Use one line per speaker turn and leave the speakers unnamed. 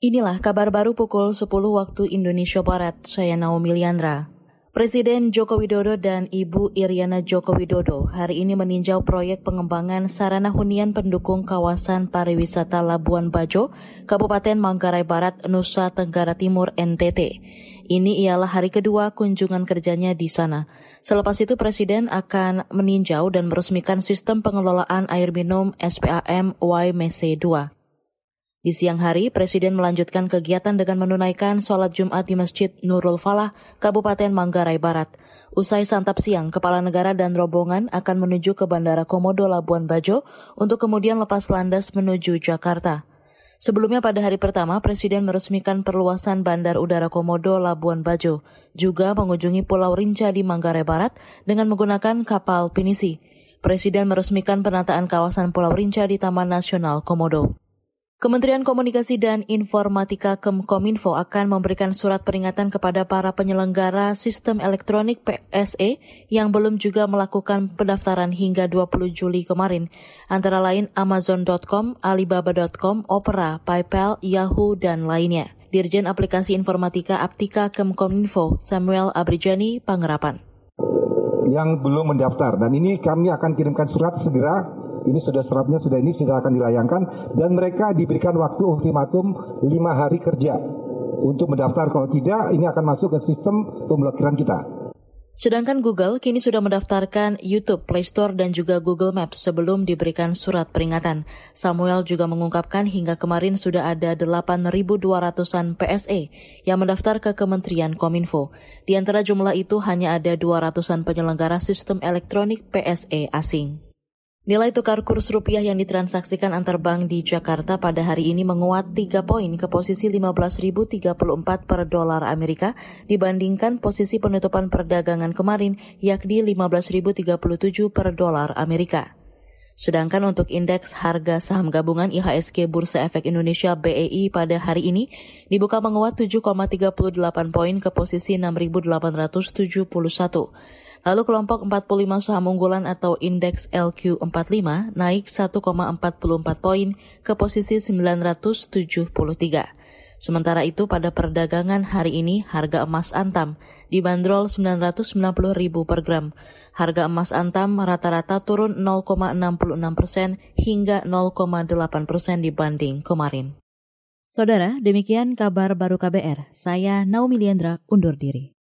Inilah kabar baru pukul 10 waktu Indonesia Barat. Saya Naomi Liandra. Presiden Joko Widodo dan Ibu Iriana Joko Widodo hari ini meninjau proyek pengembangan sarana hunian pendukung kawasan pariwisata Labuan Bajo, Kabupaten Manggarai Barat, Nusa Tenggara Timur, NTT. Ini ialah hari kedua kunjungan kerjanya di sana. Selepas itu Presiden akan meninjau dan meresmikan sistem pengelolaan air minum SPAM YMC 2. Di siang hari, Presiden melanjutkan kegiatan dengan menunaikan sholat Jumat di Masjid Nurul Falah, Kabupaten Manggarai Barat. Usai santap siang, Kepala Negara dan rombongan akan menuju ke Bandara Komodo Labuan Bajo untuk kemudian lepas landas menuju Jakarta. Sebelumnya pada hari pertama, Presiden meresmikan perluasan Bandar Udara Komodo Labuan Bajo, juga mengunjungi Pulau Rinca di Manggarai Barat dengan menggunakan kapal pinisi. Presiden meresmikan penataan kawasan Pulau Rinca di Taman Nasional Komodo. Kementerian Komunikasi dan Informatika Kemkominfo akan memberikan surat peringatan kepada para penyelenggara sistem elektronik PSE yang belum juga melakukan pendaftaran hingga 20 Juli kemarin, antara lain Amazon.com, Alibaba.com, Opera, PayPal, Yahoo, dan lainnya. Dirjen Aplikasi Informatika Aptika Kemkominfo, Samuel Abrijani, Pangerapan.
Yang belum mendaftar, dan ini kami akan kirimkan surat segera ini sudah suratnya sudah ini sudah akan dilayangkan dan mereka diberikan waktu ultimatum lima hari kerja untuk mendaftar. Kalau tidak, ini akan masuk ke sistem pemblokiran kita.
Sedangkan Google kini sudah mendaftarkan YouTube, Play Store, dan juga Google Maps sebelum diberikan surat peringatan. Samuel juga mengungkapkan hingga kemarin sudah ada 8.200-an PSE yang mendaftar ke Kementerian Kominfo. Di antara jumlah itu hanya ada 200-an penyelenggara sistem elektronik PSE asing. Nilai tukar kurs rupiah yang ditransaksikan antar bank di Jakarta pada hari ini menguat 3 poin ke posisi 15.034 per dolar Amerika dibandingkan posisi penutupan perdagangan kemarin yakni 15.037 per dolar Amerika. Sedangkan untuk indeks harga saham gabungan IHSG Bursa Efek Indonesia BEI pada hari ini dibuka menguat 7,38 poin ke posisi 6.871. Lalu kelompok 45 saham unggulan atau indeks LQ45 naik 1,44 poin ke posisi 973. Sementara itu pada perdagangan hari ini harga emas antam dibanderol 990 ribu per gram. Harga emas antam rata-rata turun 0,66 persen hingga 0,8 persen dibanding kemarin. Saudara, demikian kabar baru KBR. Saya Naomi Liandra undur diri.